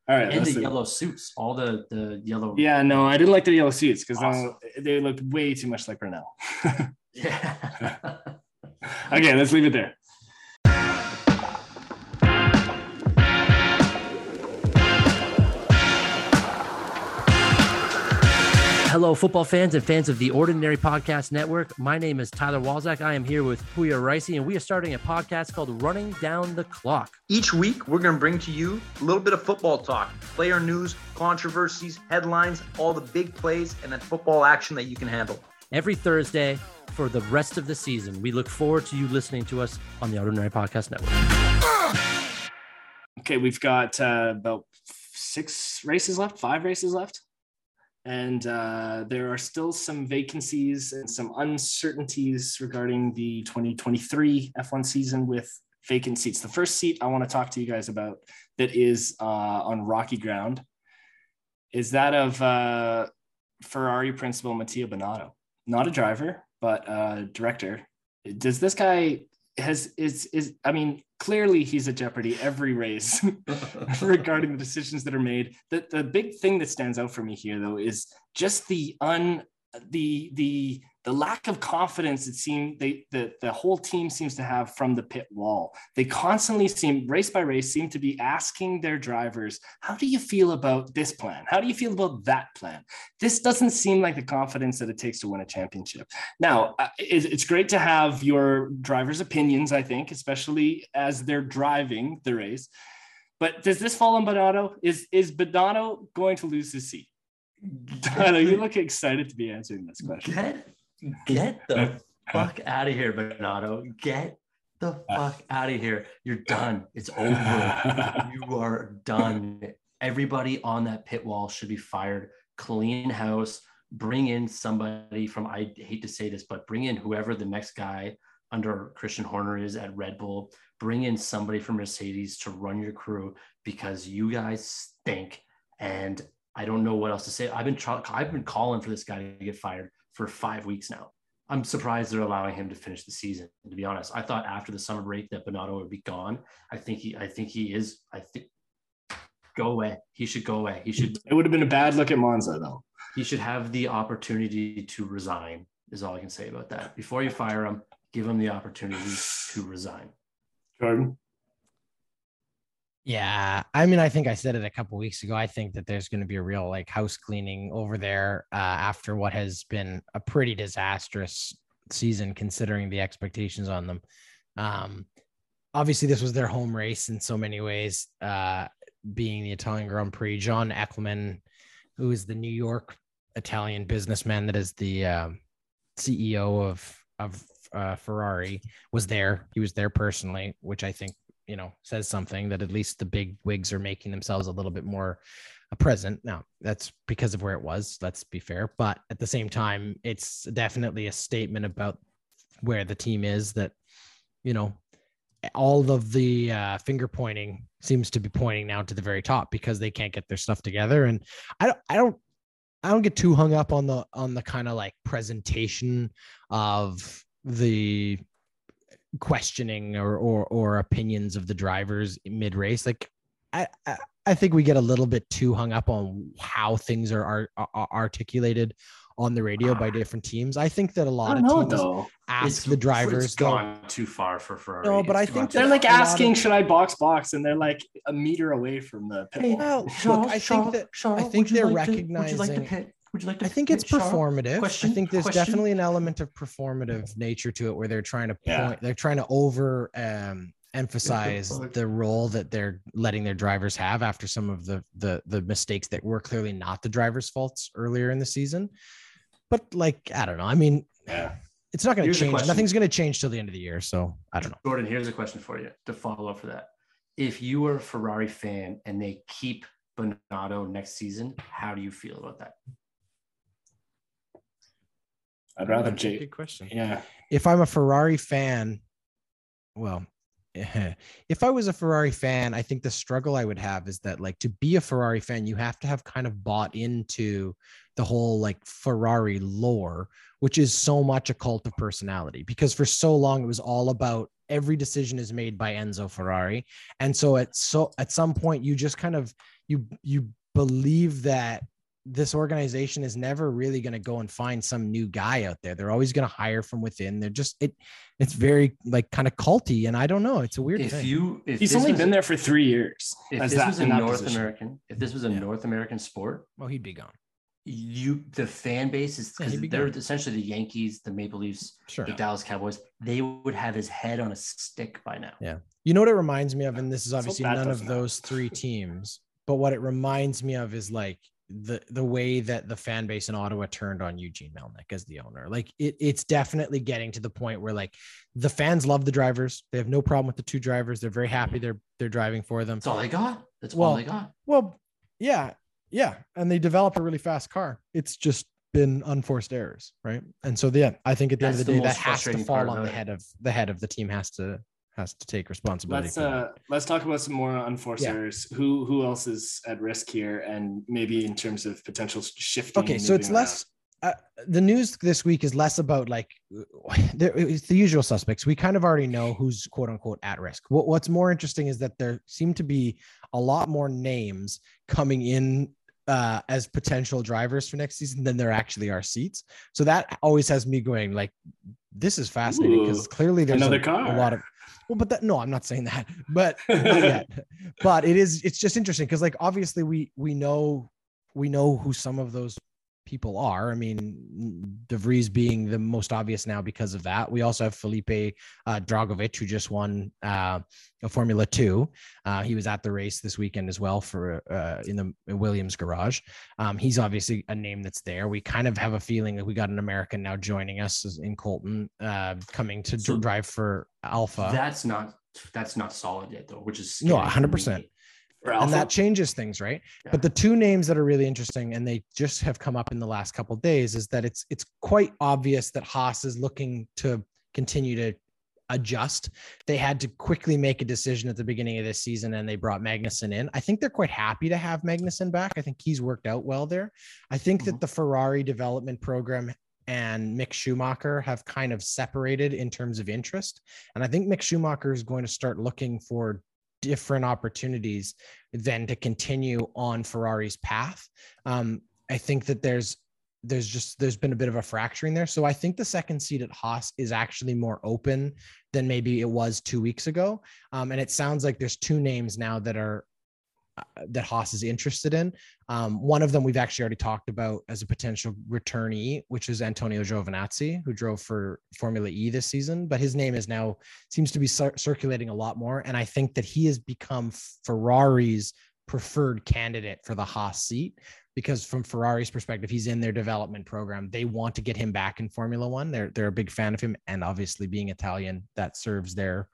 All right, and the yellow suits, all the the yellow. Yeah, no, I didn't like the yellow suits because awesome. they looked way too much like Brunel. yeah. okay, let's leave it there. Hello, football fans and fans of the Ordinary Podcast Network. My name is Tyler Walzak. I am here with Puya Ricey, and we are starting a podcast called Running Down the Clock. Each week, we're going to bring to you a little bit of football talk, player news, controversies, headlines, all the big plays, and then football action that you can handle. Every Thursday for the rest of the season. We look forward to you listening to us on the Ordinary Podcast Network. Okay, we've got uh, about six races left, five races left and uh, there are still some vacancies and some uncertainties regarding the 2023 F1 season with vacant seats. The first seat I want to talk to you guys about that is uh, on rocky ground is that of uh, Ferrari principal Matteo Binotto, not a driver, but a director. Does this guy has is is I mean clearly he's a jeopardy every race regarding the decisions that are made. The the big thing that stands out for me here though is just the un the the the lack of confidence it seemed they the, the whole team seems to have from the pit wall they constantly seem race by race seem to be asking their drivers how do you feel about this plan how do you feel about that plan this doesn't seem like the confidence that it takes to win a championship now uh, it's great to have your drivers opinions i think especially as they're driving the race But does this fall on Binotto? Is is Binotto going to lose his seat? Tyler, you look excited to be answering this question. Get, get the uh, fuck out of here, Binotto. Get the uh, fuck out of here. You're done. It's over. you are done. Everybody on that pit wall should be fired. Clean house. Bring in somebody from, I hate to say this, but bring in whoever the next guy under Christian Horner is at Red Bull. Bring in somebody from Mercedes to run your crew because you guys stink. And I don't know what else to say. I've been. I've been calling for this guy to get fired for five weeks now. I'm surprised they're allowing him to finish the season. To be honest, I thought after the summer break that Binotto would be gone. I think he. I think he is. I think go away. He should go away. He should. It would have been a bad look at Monza though. He should have the opportunity to resign. Is all I can say about that. Before you fire him, give him the opportunity to resign. Jordan. Yeah, I mean, I think I said it a couple weeks ago. I think that there's going to be a real like house cleaning over there uh, after what has been a pretty disastrous season, considering the expectations on them. Um, obviously, this was their home race in so many ways, uh, being the Italian Grand Prix. John Eckleman, who is the New York Italian businessman that is the uh, CEO of of uh, Ferrari was there. He was there personally, which I think you know says something that at least the big wigs are making themselves a little bit more uh, present. Now that's because of where it was. Let's be fair, but at the same time, it's definitely a statement about where the team is. That you know all of the uh, finger pointing seems to be pointing now to the very top because they can't get their stuff together. And I don't, I don't, I don't get too hung up on the on the kind of like presentation of the questioning or or, or opinions of the drivers mid race. Like I, I, I think we get a little bit too hung up on how things are, are, are articulated on the radio by ah. different teams. I think that a lot of teams though. ask it's, the drivers. It's gone too far for Ferrari. No, but I think they're like asking, of, "Should I box box?" And they're like a meter away from the pit. Hey, well, look, I think that I think they're like recognizing. To, would you like to pit? Would you like to? I think it's performative. Question, I think there's question? definitely an element of performative nature to it, where they're trying to point, yeah. they're trying to over um, emphasize the role that they're letting their drivers have after some of the the the mistakes that were clearly not the drivers' faults earlier in the season. But like, I don't know. I mean, yeah. It's not going to change. Nothing's going to change till the end of the year. So I don't know. Jordan, here's a question for you to follow up for that. If you were a Ferrari fan and they keep Binotto next season, how do you feel about that? I'd rather Jake. Good question. Yeah. If I'm a Ferrari fan, well, if I was a Ferrari fan, I think the struggle I would have is that like to be a Ferrari fan, you have to have kind of bought into the whole like Ferrari lore, which is so much a cult of personality because for so long it was all about every decision is made by Enzo Ferrari. And so at so at some point you just kind of you you believe that this organization is never really going to go and find some new guy out there. They're always going to hire from within. They're just it. It's very like kind of culty, and I don't know. It's a weird. If thing. you, if he's only been there for three years. If this was a North position. American, if this was a yeah. North American sport, well, he'd be gone. You, the fan base is because yeah, they're gone. essentially the Yankees, the Maple Leafs, sure. the Dallas Cowboys. They would have his head on a stick by now. Yeah. You know what it reminds me of, and this is obviously none of those three teams, but what it reminds me of is like the the way that the fan base in Ottawa turned on Eugene Melnyk as the owner. Like it, it's definitely getting to the point where like the fans love the drivers. They have no problem with the two drivers. They're very happy they're they're driving for them. That's all they got. That's well, all they got. Well, yeah, yeah, and they develop a really fast car. It's just been unforced errors, right? And so yeah, I think at the That's end of the, the day, that has to fall on the head of the head of the team has to has to take responsibility. Let's uh, let's talk about some more unforced yeah. errors. Who who else is at risk here, and maybe in terms of potential shifting. Okay, so it's around. less. Uh, the news this week is less about like it's the usual suspects. We kind of already know who's quote unquote at risk. What, what's more interesting is that there seem to be a lot more names coming in uh, as potential drivers for next season than there actually are seats. So that always has me going like, this is fascinating because clearly there's another a, car. a lot of well, but that no, I'm not saying that, but but it is it's just interesting because like obviously we we know we know who some of those people are. I mean, De Vries being the most obvious now because of that. We also have Felipe uh, Drugovich, who just won uh, a Formula Two. Uh, he was at the race this weekend as well for uh, in the Williams garage. Um, he's obviously a name that's there. We kind of have a feeling that we got an American now joining us in Colton, uh, coming to so drive for Alpha. That's not that's not solid yet though, which is no, hundred percent and that changes things right yeah. but the two names that are really interesting and they just have come up in the last couple days is that it's it's quite obvious that haas is looking to continue to adjust they had to quickly make a decision at the beginning of this season and they brought magnussen in i think they're quite happy to have magnussen back i think he's worked out well there i think mm-hmm. that the ferrari development program and Mick Schumacher have kind of separated in terms of interest. And I think Mick Schumacher is going to start looking for different opportunities than to continue on Ferrari's path. Um, I think that there's there's just there's been a bit of a fracturing there. So I think the second seat at Haas is actually more open than maybe it was two weeks ago. Um, and it sounds like there's two names now that are that Haas is interested in. Um, one of them we've actually already talked about as a potential returnee, which is Antonio Giovinazzi, who drove for Formula E this season. But his name is now seems to be cir- circulating a lot more, and I think that he has become Ferrari's preferred candidate for the Haas seat because from Ferrari's perspective, he's in their development program. They want to get him back in Formula One. They're they're a big fan of him, and obviously being Italian, that serves their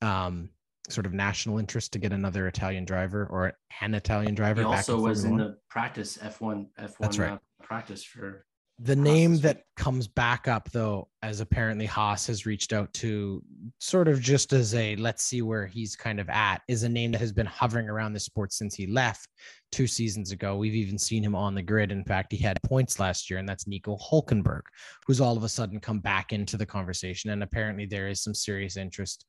um, sort of national interest to get another Italian driver or an Italian driver. He also was in the practice F1 F1 That's right. Uh, practice for the name that comes back up though as apparently Haas has reached out to sort of just as a let's see where he's kind of at is a name that has been hovering around the sport since he left two seasons ago. We've even seen him on the grid. In fact, he had points last year, and that's Nico Hulkenberg, who's all of a sudden come back into the conversation. And apparently there is some serious interest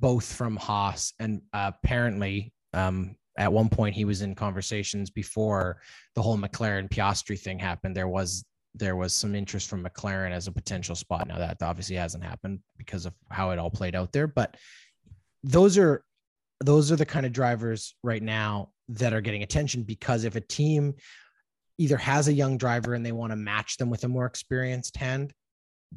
both from Haas and apparently um, at one point he was in conversations before the whole McLaren Piastri thing happened. There was there was some interest from McLaren as a potential spot. Now that obviously hasn't happened because of how it all played out there, but those are those are the kind of drivers right now that are getting attention because if a team either has a young driver and they want to match them with a more experienced hand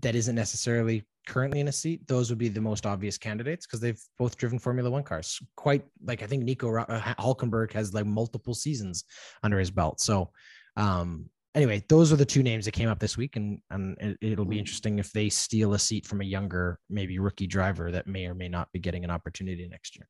that isn't necessarily currently in a seat, those would be the most obvious candidates because they've both driven Formula One cars. Quite like I think Nico uh, Hulkenberg has like multiple seasons under his belt. So, um, anyway, those are the two names that came up this week, and and it, will be interesting if they steal a seat from a younger, maybe rookie driver that may or may not be getting an opportunity next year.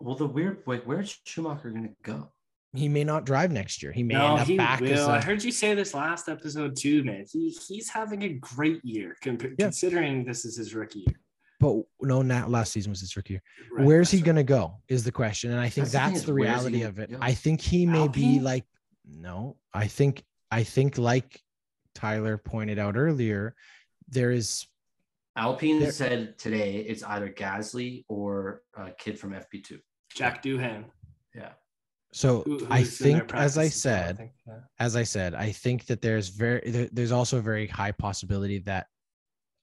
Well, the weird, like, where's Schumacher going to go? He may not drive next year. He may no, end up he back. Will. A, I heard you say this last episode too, man. He he's having a great year yeah. considering this is his rookie year. But no, not last season was his rookie year. Right, Where's he right. going to go? Is the question, and I think that's, that's the, the reality of it. Go? I think he may Alpine? be like, no, I think I think like Tyler pointed out earlier, there is. Alpine there, said today it's either Gasly or a kid from FP2. Jack Doohan. So Who, I think, as I said, I think, yeah. as I said, I think that there's very there, there's also a very high possibility that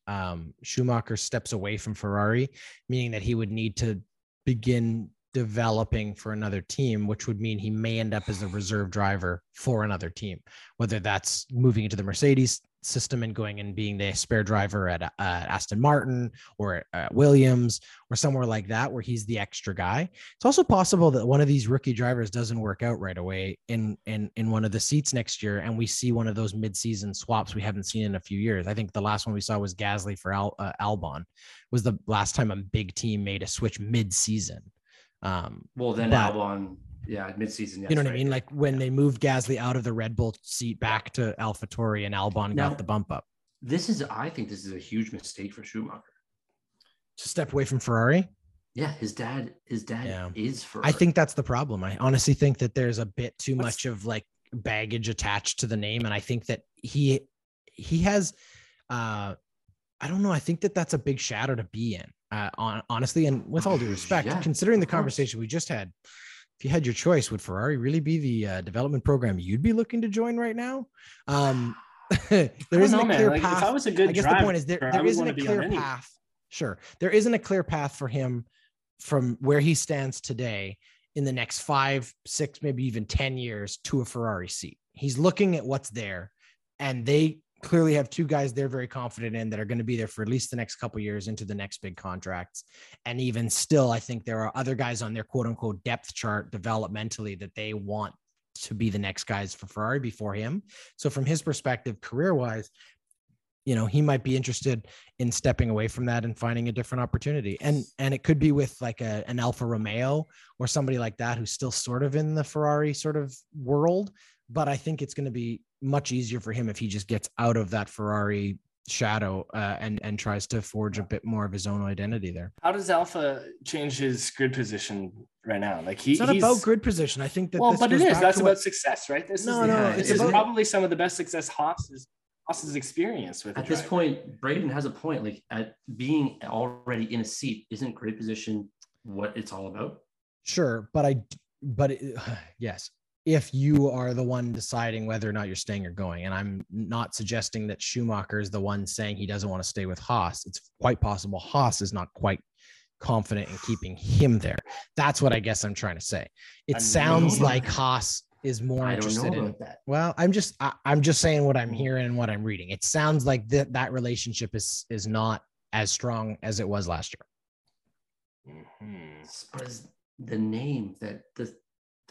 um, Schumacher steps away from Ferrari, meaning that he would need to begin developing for another team, which would mean he may end up as a reserve driver for another team, whether that's moving into the Mercedes system and going and being the spare driver at uh, Aston Martin or at Williams or somewhere like that where he's the extra guy. It's also possible that one of these rookie drivers doesn't work out right away in in in one of the seats next year and we see one of those mid-season swaps we haven't seen in a few years. I think the last one we saw was Gasly for Al, uh, Albon was the last time a big team made a switch mid-season. Um, well, then but, Albon yeah, midseason. Yes, you know what right. I mean? Like when yeah. they moved Gasly out of the Red Bull seat back to AlphaTauri and Albon now, got the bump up. This is, I think, this is a huge mistake for Schumacher. To step away from Ferrari. Yeah, his dad, his dad yeah. is Ferrari. I think that's the problem. I honestly think that there's a bit too What's... much of like baggage attached to the name, and I think that he he has. uh I don't know. I think that that's a big shadow to be in. Uh, on honestly, and with all due respect, yeah, considering the conversation we just had, if you had your choice, would Ferrari really be the uh, development program you'd be looking to join right now? Um, there isn't know, a clear like, path. I was a good I guess driver, the point is there, there isn't a clear path. Sure. There isn't a clear path for him from where he stands today in the next five, six, maybe even 10 years to a Ferrari seat. He's looking at what's there and they clearly have two guys they're very confident in that are going to be there for at least the next couple years into the next big contracts. And even still, I think there are other guys on their quote unquote depth chart developmentally that they want to be the next guys for Ferrari before him. So from his perspective, career wise, you know he might be interested in stepping away from that and finding a different opportunity and and it could be with like a, an alfa romeo or somebody like that who's still sort of in the ferrari sort of world but i think it's going to be much easier for him if he just gets out of that ferrari shadow uh, and and tries to forge a bit more of his own identity there. How does alpha change his grid position right now? Like he, it's not he's... about grid position. I think that well but it is. that's about what... success right? This no, is no, no, this is about... probably some of the best success Haas is Haas's experience with. At this point, Braden has a point. Like at being already in a seat, isn't grid position what it's all about? Sure, but I, but it, yes, if you are the one deciding whether or not you're staying or going, and I'm not suggesting that Schumacher is the one saying he doesn't want to stay with Haas. It's quite possible Haas is not quite confident in keeping him there. That's what I guess I'm trying to say. It I sounds like Haas is more I interested in that. Well, I'm just I, am just saying what I'm hearing and what I'm reading. It sounds like that that relationship is is not as strong as it was last year. Mm-hmm. the name that the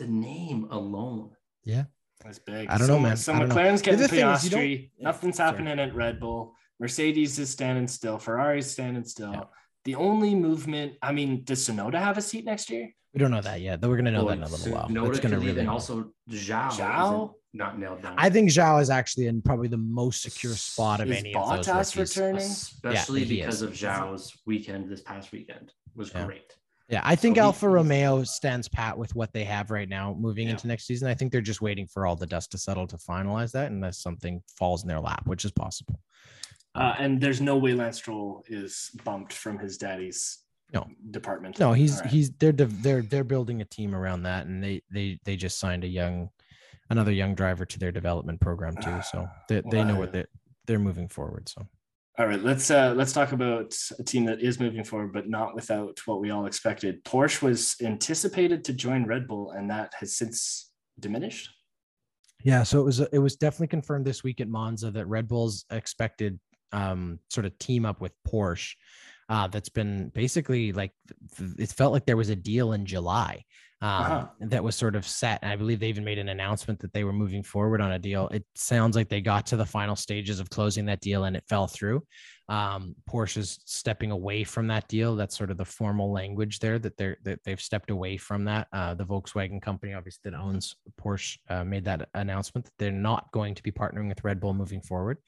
the name alone. Yeah. That's big. I don't know, man. So McLaren's getting Piastri. Nothing's happening sorry. at Red Bull. Mercedes is standing still. Ferrari's standing still. Yeah. The only movement, I mean, does Tsunoda have a seat next year? We don't know that yet. Though we're going to know well, that in a little while. No, it's going to really. And also, Zhou, Zhou? not nailed down. I think Zhou is actually in probably the most secure spot of is any Bottas of those rookies. returning, especially yeah, because of Zhou's weekend this past weekend was yeah. great. Yeah, I think so Alfa he, Romeo stands pat with what they have right now moving yeah. into next season. I think they're just waiting for all the dust to settle to finalize that, unless something falls in their lap, which is possible. Uh, and there's no way Lance Stroll is bumped from his daddy's no department. No, he's right. he's they're they're they're building a team around that, and they they they just signed a young another young driver to their development program too. So they they know what they they're moving forward. So. All right, let's uh, let's talk about a team that is moving forward, but not without what we all expected. Porsche was anticipated to join Red Bull, and that has since diminished. Yeah, so it was it was definitely confirmed this week at Monza that Red Bull's expected um, sort of team up with Porsche uh, that's been basically like it felt like there was a deal in July um, uh-huh. that was sort of set. And I believe they even made an announcement that they were moving forward on a deal. It sounds like they got to the final stages of closing that deal and it fell through. Um, Porsche's stepping away from that deal. That's sort of the formal language there that they're that they've stepped away from that. Uh, the Volkswagen company, obviously that owns Porsche, uh, made that announcement that they're not going to be partnering with Red Bull moving forward.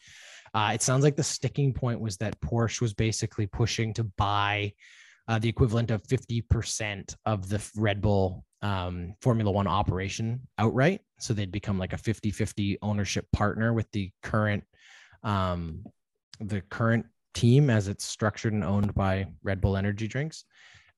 Uh, it sounds like the sticking point was that Porsche was basically pushing to buy uh, the equivalent of 50% of the Red Bull um, Formula One operation outright. So they'd become like a 50 50 ownership partner with the current. Um, the current team as it's structured and owned by Red Bull Energy Drinks.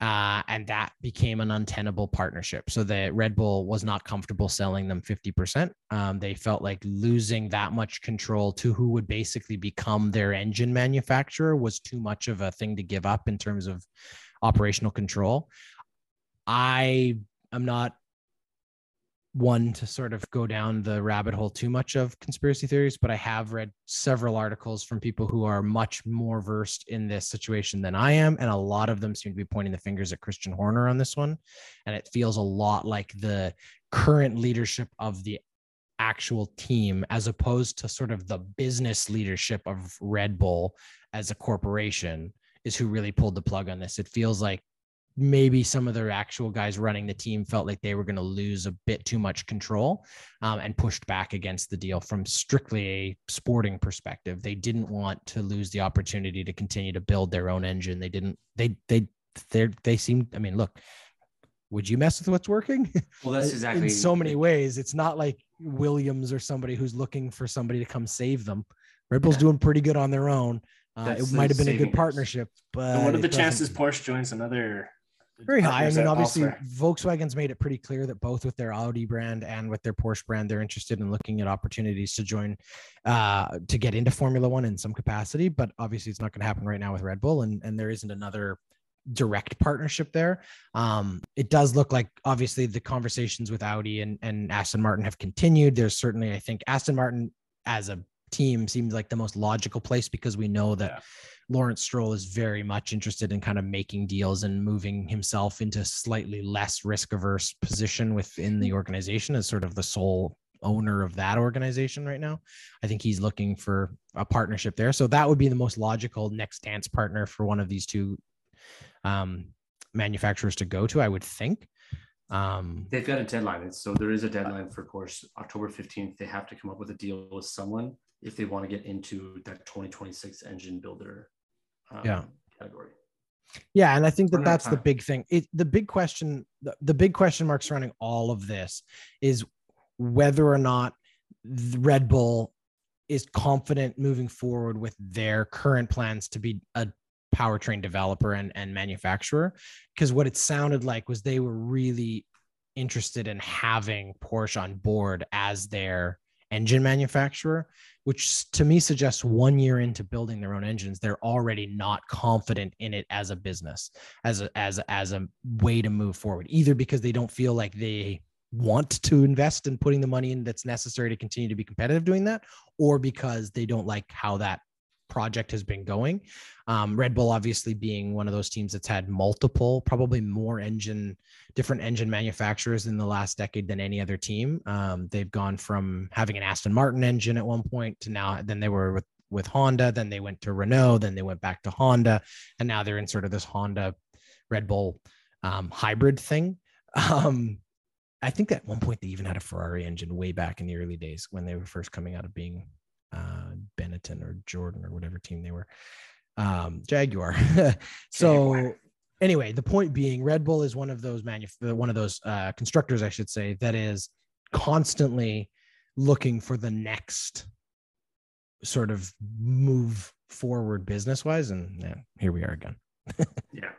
Uh, and that became an untenable partnership. So the Red Bull was not comfortable selling them 50%. Um, they felt like losing that much control to who would basically become their engine manufacturer was too much of a thing to give up in terms of operational control. I am not one to sort of go down the rabbit hole too much of conspiracy theories, but I have read several articles from people who are much more versed in this situation than I am. And a lot of them seem to be pointing the fingers at Christian Horner on this one. And it feels a lot like the current leadership of the actual team, as opposed to sort of the business leadership of Red Bull as a corporation, is who really pulled the plug on this. It feels like maybe some of their actual guys running the team felt like they were going to lose a bit too much control um, and pushed back against the deal from strictly a sporting perspective. They didn't want to lose the opportunity to continue to build their own engine. They didn't, they, they, they, they seem, I mean, look, would you mess with what's working? Well, that's exactly in so many ways. It's not like Williams or somebody who's looking for somebody to come save them. Red Bull's yeah. doing pretty good on their own. Uh, it might have been a good partnership, but and what are the chances Porsche joins another very high. I mean, obviously, Volkswagen's made it pretty clear that both with their Audi brand and with their Porsche brand, they're interested in looking at opportunities to join, uh, to get into Formula One in some capacity. But obviously, it's not going to happen right now with Red Bull, and and there isn't another direct partnership there. Um, it does look like obviously the conversations with Audi and and Aston Martin have continued. There's certainly, I think, Aston Martin as a team seems like the most logical place because we know that yeah. Lawrence Stroll is very much interested in kind of making deals and moving himself into slightly less risk averse position within the organization as sort of the sole owner of that organization right now. I think he's looking for a partnership there. So that would be the most logical next dance partner for one of these two um, manufacturers to go to, I would think. Um, They've got a deadline. So there is a deadline for course October 15th. They have to come up with a deal with someone if they want to get into that 2026 engine builder um, yeah. category. Yeah, and I think that that's the big thing. It, the big question, the, the big question mark surrounding all of this is whether or not Red Bull is confident moving forward with their current plans to be a powertrain developer and, and manufacturer. Because what it sounded like was they were really interested in having Porsche on board as their engine manufacturer, which to me suggests one year into building their own engines, they're already not confident in it as a business, as a as as a way to move forward. Either because they don't feel like they want to invest in putting the money in that's necessary to continue to be competitive doing that, or because they don't like how that project has been going. Um, Red Bull, obviously, being one of those teams that's had multiple, probably more engine, different engine manufacturers in the last decade than any other team. Um, they've gone from having an Aston Martin engine at one point to now, then they were with with Honda, then they went to Renault, then they went back to Honda, and now they're in sort of this Honda Red Bull um, hybrid thing. Um, I think at one point they even had a Ferrari engine way back in the early days when they were first coming out of being uh, Benetton or Jordan or whatever team they were. Um, Jaguar. so Jaguar. anyway, the point being, Red Bull is one of those manuf- one of those uh, constructors, I should say, that is constantly looking for the next sort of move forward business wise. And yeah, here we are again. yeah.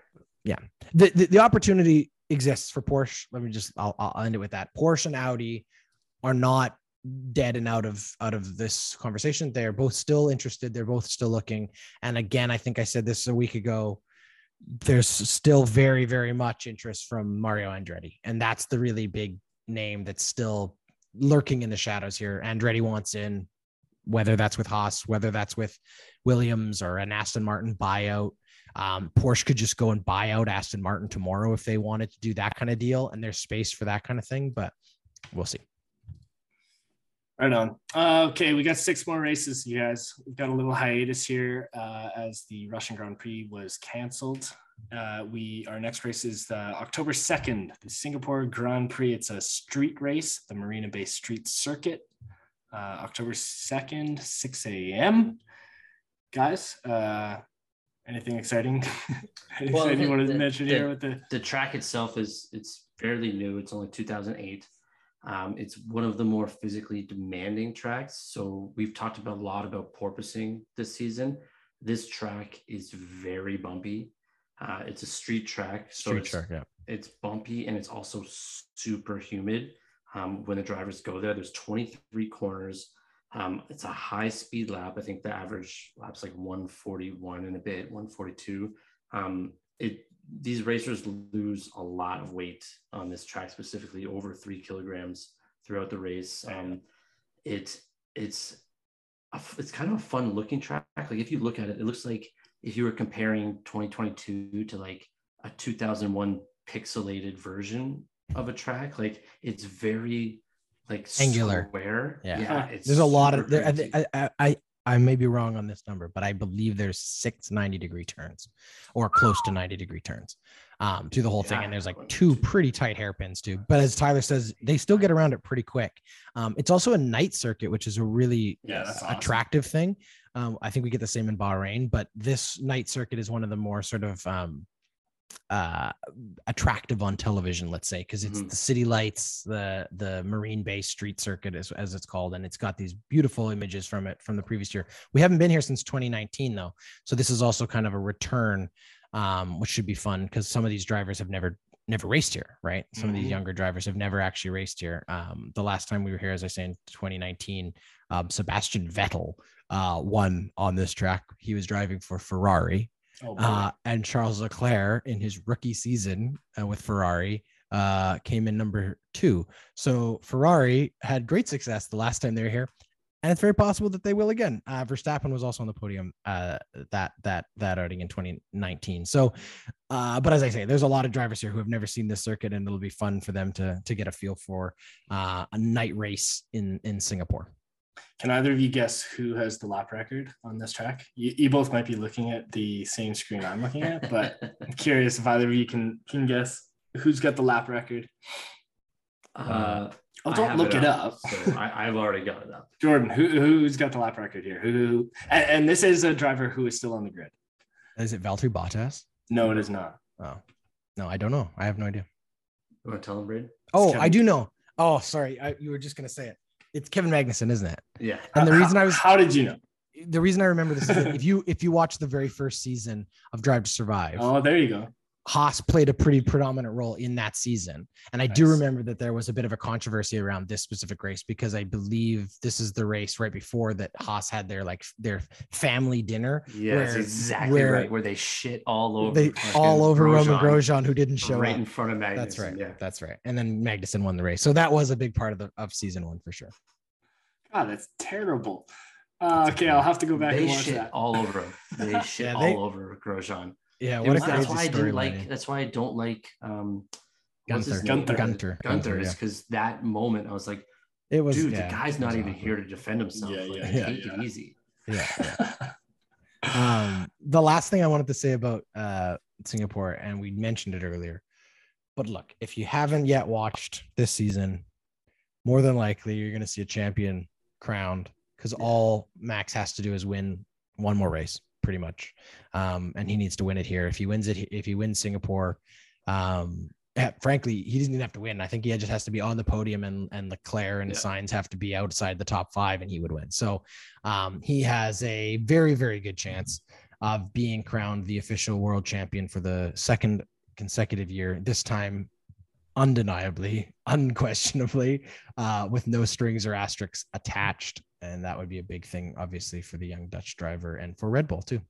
Yeah. The, the, the opportunity exists for Porsche. Let me just I'll, I'll end it with that. Porsche and Audi are not dead and out of out of this conversation. They're both still interested. They're both still looking. And again, I think I said this a week ago. There's still very very much interest from Mario Andretti, and that's the really big name that's still lurking in the shadows here. Andretti wants in, whether that's with Haas, whether that's with Williams or an Aston Martin buyout. Um, Porsche could just go and buy out Aston Martin tomorrow if they wanted to do that kind of deal, and there's space for that kind of thing. But we'll see. Right on. Uh, okay, we got six more races, you guys. We've got a little hiatus here uh, as the Russian Grand Prix was canceled. Uh, we our next race is the October second, the Singapore Grand Prix. It's a street race, the Marina Bay Street Circuit. Uh, October second, six a.m. Guys, uh, anything exciting? anything well, you want to mention the, here with the the track itself is it's fairly new. It's only 2008. Um, it's one of the more physically demanding tracks. So we've talked about a lot about porpoising this season. This track is very bumpy. Uh, it's a street track, so street it's, track, yeah. it's bumpy and it's also super humid. Um, when the drivers go there, there's 23 corners. Um, it's a high speed lap. I think the average lap's like 141 and a bit, 142. Um, it these racers lose a lot of weight on this track, specifically over three kilograms throughout the race. Um, it it's a, it's kind of a fun looking track. Like if you look at it, it looks like if you were comparing 2022 to like a 2001 pixelated version of a track, like it's very like angular square. Yeah, yeah there's a lot of there, I, I, I I may be wrong on this number, but I believe there's six 90 degree turns or close to 90 degree turns um, to the whole thing. And there's like two pretty tight hairpins too. But as Tyler says, they still get around it pretty quick. Um, it's also a night circuit, which is a really yeah, attractive thing. Um, I think we get the same in Bahrain, but this night circuit is one of the more sort of um, uh attractive on television let's say because it's mm-hmm. the city lights the the marina bay street circuit as, as it's called and it's got these beautiful images from it from the previous year we haven't been here since 2019 though so this is also kind of a return um which should be fun because some of these drivers have never never raced here right some mm-hmm. of these mm-hmm. younger drivers have never actually raced here um the last time we were here as i say in 2019 um sebastian vettel uh won on this track he was driving for ferrari Oh, uh, and Charles Leclerc in his rookie season uh, with Ferrari uh, came in number two. So Ferrari had great success the last time they were here. and it's very possible that they will again. Uh, Verstappen was also on the podium uh, that that that outing in 2019. So, uh, but as I say, there's a lot of drivers here who have never seen this circuit, and it'll be fun for them to to get a feel for uh, a night race in in Singapore. Can either of you guess who has the lap record on this track? You, you both might be looking at the same screen I'm looking at, but I'm curious if either of you can can guess who's got the lap record. Uh, oh, don't look it, it up. up. so I, have already got it up. Jordan, who who's got the lap record here? Who, who and, and, this is a driver who is still on the grid. Is it Valtteri Bottas? No, it is not. Oh, no, I don't know. I have no idea. You want to tell him, Brad? Oh, I do know. Oh, sorry, I, you were just gonna say it. It's Kevin Magnussen, isn't it? Yeah. And the reason I was how did you know? The reason I remember this is if you if you watch the very first season of Drive to Survive. Oh, there you go. Haas played a pretty predominant role in that season. And I nice. do remember that there was a bit of a controversy around this specific race because I believe this is the race right before that Haas had their like their family dinner. Yeah, where, exactly where right. Where they shit all over they all over Grosjean, Romain Grosjean who didn't show right up. in front of Magnussen. That's right. Yeah. That's right. And then Magnussen won the race. So that was a big part of the of season one for sure. God, that's terrible. Uh, okay, I'll have to go back they and watch shit that. all over him. They shit yeah, they, all over Grosjean. Yeah, what was, that's why I didn't like. That's why I don't like um, Gunther. Gunther. Gunther. Gunther is because yeah. that moment I was like, it was dude, yeah, the guy's not even awkward. here to defend himself. Yeah, like, yeah, take it easy. Yeah. um, the last thing I wanted to say about uh, Singapore, and we mentioned it earlier, but look, if you haven't yet watched this season, more than likely you're going to see a champion crowned because all Max has to do is win one more race pretty much. Um, and he needs to win it here. If he wins it, if he wins Singapore, um, frankly, he doesn't even have to win. I think he just has to be on the podium and, and Leclerc and yeah. Sainz have to be outside the top five and he would win. So um, he has a very, very good chance of being crowned the official world champion for the second consecutive year, this time undeniably, unquestionably, uh, with no strings or asterisks attached and that would be a big thing, obviously, for the young Dutch driver and for Red Bull too.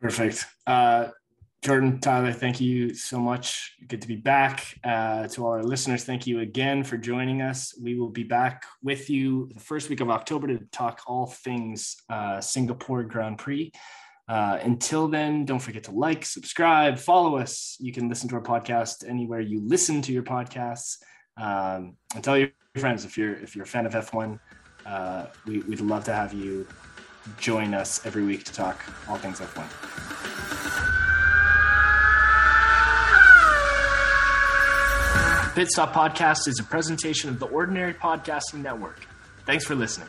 Perfect. Uh, Jordan, Tyler, thank you so much. Good to be back. Uh, to all our listeners, thank you again for joining us. We will be back with you the first week of October to talk all things uh, Singapore Grand Prix. Uh, until then, don't forget to like, subscribe, follow us. You can listen to our podcast anywhere you listen to your podcasts. Um, and tell your friends if you're if you're a fan of F1 uh, we, would love to have you join us every week to talk all things F1. Pit Stop Podcast is a presentation of the Ordinary Podcasting Network. Thanks for listening.